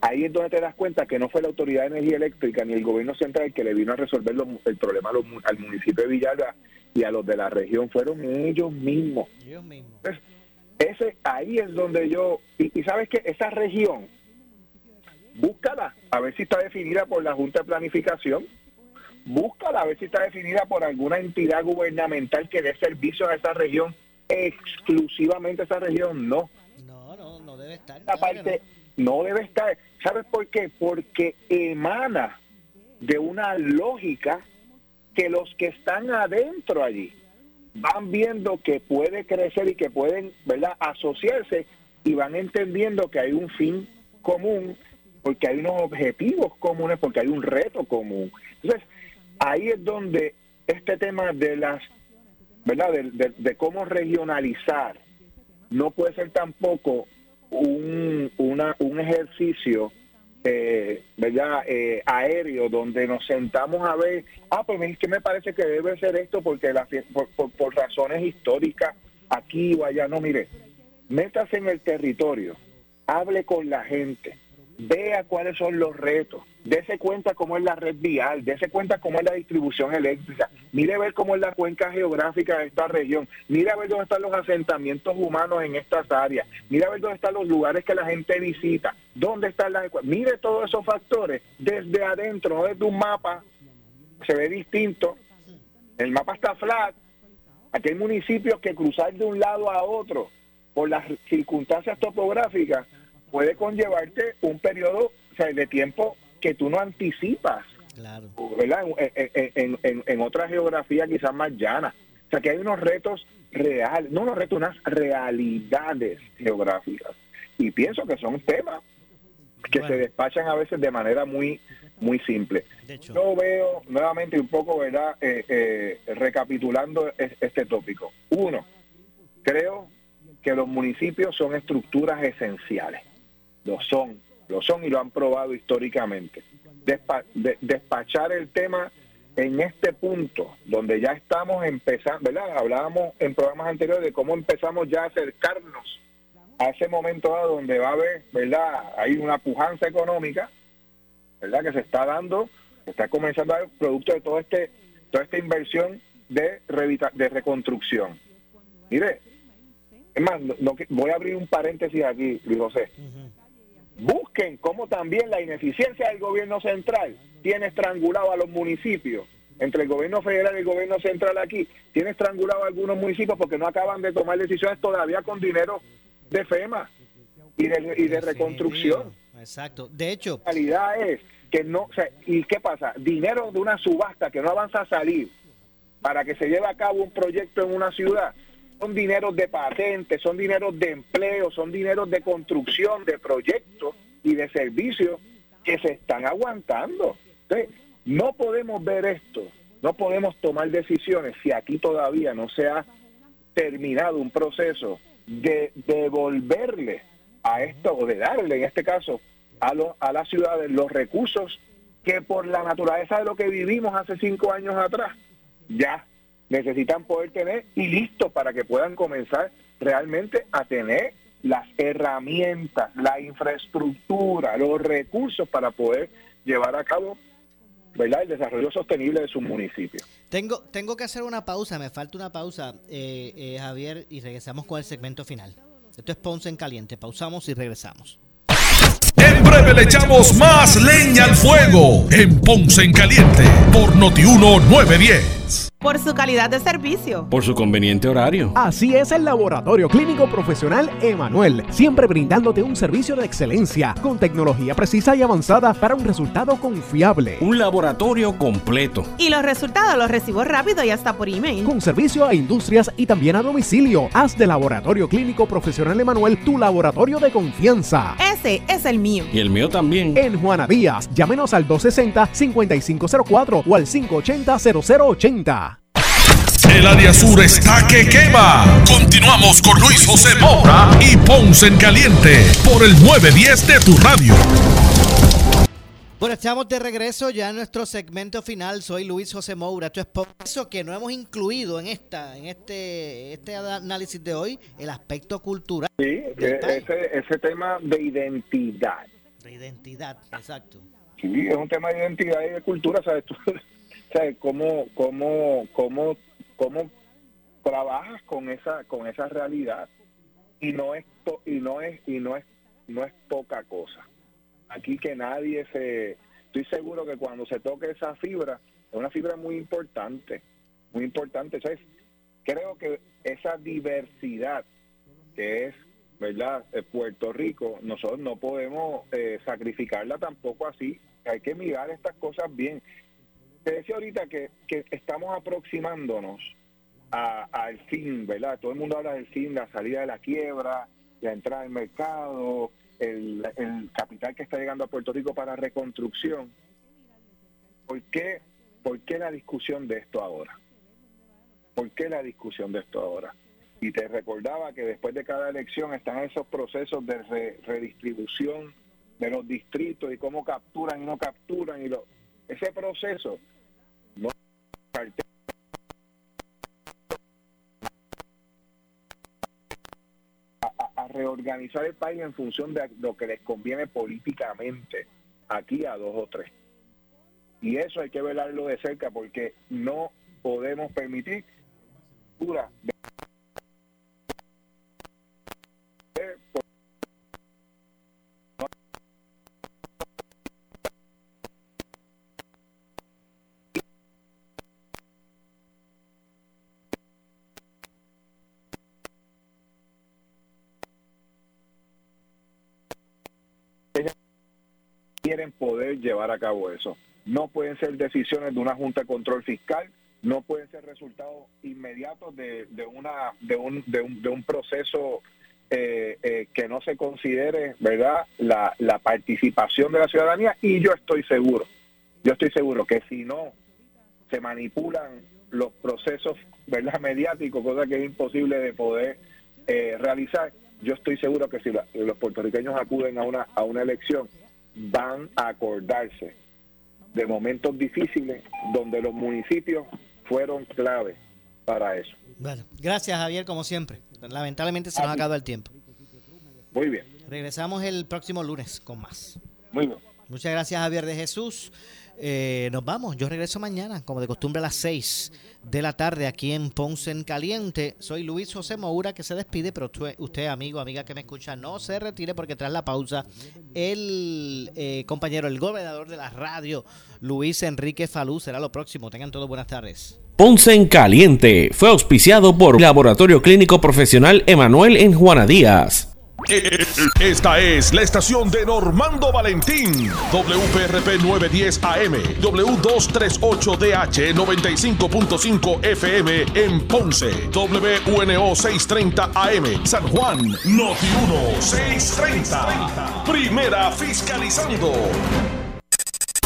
Ahí es donde te das cuenta que no fue la Autoridad de Energía Eléctrica ni el gobierno central que le vino a resolver el problema al municipio de Villalba y a los de la región, fueron ellos mismos. Ellos mismos. ese, ahí es donde yo, y, sabes que esa región, búscala, a ver si está definida por la Junta de Planificación, búscala a ver si está definida por alguna entidad gubernamental que dé servicio a esa región exclusivamente esa región, no. No, no, no debe estar. Esta parte no. debe estar. ¿Sabes por qué? Porque emana de una lógica que los que están adentro allí van viendo que puede crecer y que pueden, ¿verdad?, asociarse y van entendiendo que hay un fin común, porque hay unos objetivos comunes, porque hay un reto común. Entonces, ahí es donde este tema de las ¿verdad? De, cómo regionalizar. No puede ser tampoco un, una, un ejercicio eh, ¿verdad? Eh, aéreo donde nos sentamos a ver, ah, pues es que me parece que debe ser esto porque la, por, por, razones históricas aquí o allá. No, mire, métase en el territorio, hable con la gente, vea cuáles son los retos, Dese cuenta cómo es la red vial, dese cuenta cómo es la distribución eléctrica, mire a ver cómo es la cuenca geográfica de esta región, mire a ver dónde están los asentamientos humanos en estas áreas, mire a ver dónde están los lugares que la gente visita, dónde están las... Mire todos esos factores desde adentro, no desde un mapa, se ve distinto, el mapa está flat, aquí hay municipios que cruzar de un lado a otro por las circunstancias topográficas puede conllevarte un periodo de tiempo que tú no anticipas. Claro. ¿verdad? En, en, en, otra geografía quizás más llana. O sea que hay unos retos reales, no unos retos, unas realidades geográficas. Y pienso que son temas que se despachan a veces de manera muy muy simple. Yo veo nuevamente un poco, ¿verdad? Eh, eh, recapitulando este tópico. Uno, creo que los municipios son estructuras esenciales. Lo son, lo son y lo han probado históricamente. despachar el tema en este punto, donde ya estamos empezando, ¿verdad? Hablábamos en programas anteriores de cómo empezamos ya a acercarnos a ese momento dado donde va a haber, ¿verdad? Hay una pujanza económica, ¿verdad? Que se está dando, está comenzando a dar producto de todo este, toda esta inversión de, de reconstrucción. Mire, es más, voy a abrir un paréntesis aquí, Luis José busquen cómo también la ineficiencia del gobierno central tiene estrangulado a los municipios, entre el gobierno federal y el gobierno central aquí, tiene estrangulado a algunos municipios porque no acaban de tomar decisiones todavía con dinero de FEMA y de, y de reconstrucción. Exacto. De hecho, la realidad es que no, ¿y qué pasa? Dinero de una subasta que no avanza a salir para que se lleve a cabo un proyecto en una ciudad son dineros de patentes, son dineros de empleo, son dineros de construcción, de proyectos y de servicios que se están aguantando. No podemos ver esto, no podemos tomar decisiones si aquí todavía no se ha terminado un proceso de devolverle a esto, o de darle en este caso a, a las ciudades los recursos que por la naturaleza de lo que vivimos hace cinco años atrás ya necesitan poder tener y listo para que puedan comenzar realmente a tener las herramientas, la infraestructura, los recursos para poder llevar a cabo ¿verdad? el desarrollo sostenible de sus municipios. Tengo, tengo que hacer una pausa, me falta una pausa, eh, eh, Javier, y regresamos con el segmento final. Esto es Ponce en Caliente, pausamos y regresamos. En breve le echamos más leña al fuego en Ponce en Caliente por Notiuno 910. Por su calidad de servicio. Por su conveniente horario. Así es el Laboratorio Clínico Profesional Emanuel, siempre brindándote un servicio de excelencia con tecnología precisa y avanzada para un resultado confiable. Un laboratorio completo. Y los resultados los recibo rápido y hasta por email. Con servicio a industrias y también a domicilio. Haz de Laboratorio Clínico Profesional Emanuel tu laboratorio de confianza. Ese es el mío. Y el mío también. En Juana Díaz, llámenos al 260-5504 o al 580-0080. El área sur está que quema. Continuamos con Luis José Moura y Ponce en Caliente por el 910 de tu radio. Bueno, estamos de regreso ya en nuestro segmento final. Soy Luis José Moura. Esto es por eso que no hemos incluido en esta, en este, este análisis de hoy, el aspecto cultural. Sí, ese, ese tema de identidad. De identidad, exacto. Sí, es un tema de identidad y de cultura, ¿sabes? ¿sabes? ¿Cómo, cómo, cómo cómo trabajas con esa con esa realidad y no es y no es y no es no es poca cosa aquí que nadie se estoy seguro que cuando se toque esa fibra es una fibra muy importante muy importante ¿sabes? creo que esa diversidad que es verdad eh, Puerto Rico nosotros no podemos eh, sacrificarla tampoco así hay que mirar estas cosas bien te decía ahorita que, que estamos aproximándonos al fin, ¿verdad? Todo el mundo habla del fin, la salida de la quiebra, la entrada al mercado, el, el capital que está llegando a Puerto Rico para reconstrucción. ¿Por qué, ¿Por qué la discusión de esto ahora? ¿Por qué la discusión de esto ahora? Y te recordaba que después de cada elección están esos procesos de redistribución de los distritos y cómo capturan y no capturan y lo, ese proceso no a, reorganizar el país en función de lo que les conviene políticamente aquí a dos o tres. Y eso hay que velarlo de cerca porque no podemos permitir pura quieren poder llevar a cabo eso. No pueden ser decisiones de una Junta de Control Fiscal, no pueden ser resultados inmediatos de, de una, de, un, de, un, de un proceso eh, eh, que no se considere verdad la, la participación de la ciudadanía y yo estoy seguro, yo estoy seguro que si no se manipulan los procesos verdad mediáticos, cosa que es imposible de poder eh, realizar, yo estoy seguro que si la- los puertorriqueños acuden a una, a una elección, van a acordarse de momentos difíciles donde los municipios fueron clave para eso. Bueno, gracias Javier, como siempre. Lamentablemente se nos ha acabado el tiempo. Muy bien, Regresamos el próximo lunes con más. muy bien. Muchas gracias Javier de Jesús. Eh, nos vamos, yo regreso mañana, como de costumbre a las 6 de la tarde aquí en Ponce en Caliente. Soy Luis José Moura que se despide, pero usted, usted, amigo, amiga que me escucha, no se retire porque tras la pausa el eh, compañero, el gobernador de la radio, Luis Enrique Falú, será lo próximo. Tengan todos buenas tardes. Ponce en Caliente fue auspiciado por Laboratorio Clínico Profesional Emanuel en Juana Díaz. Esta es la estación de Normando Valentín. WPRP 910 AM. W238DH 95.5 FM en Ponce. WNO 630 AM. San Juan. Noti 1 630. Primera fiscalizando.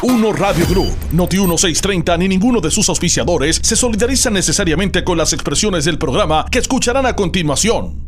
Uno Radio Group, Noti 1630 ni ninguno de sus auspiciadores se solidarizan necesariamente con las expresiones del programa que escucharán a continuación.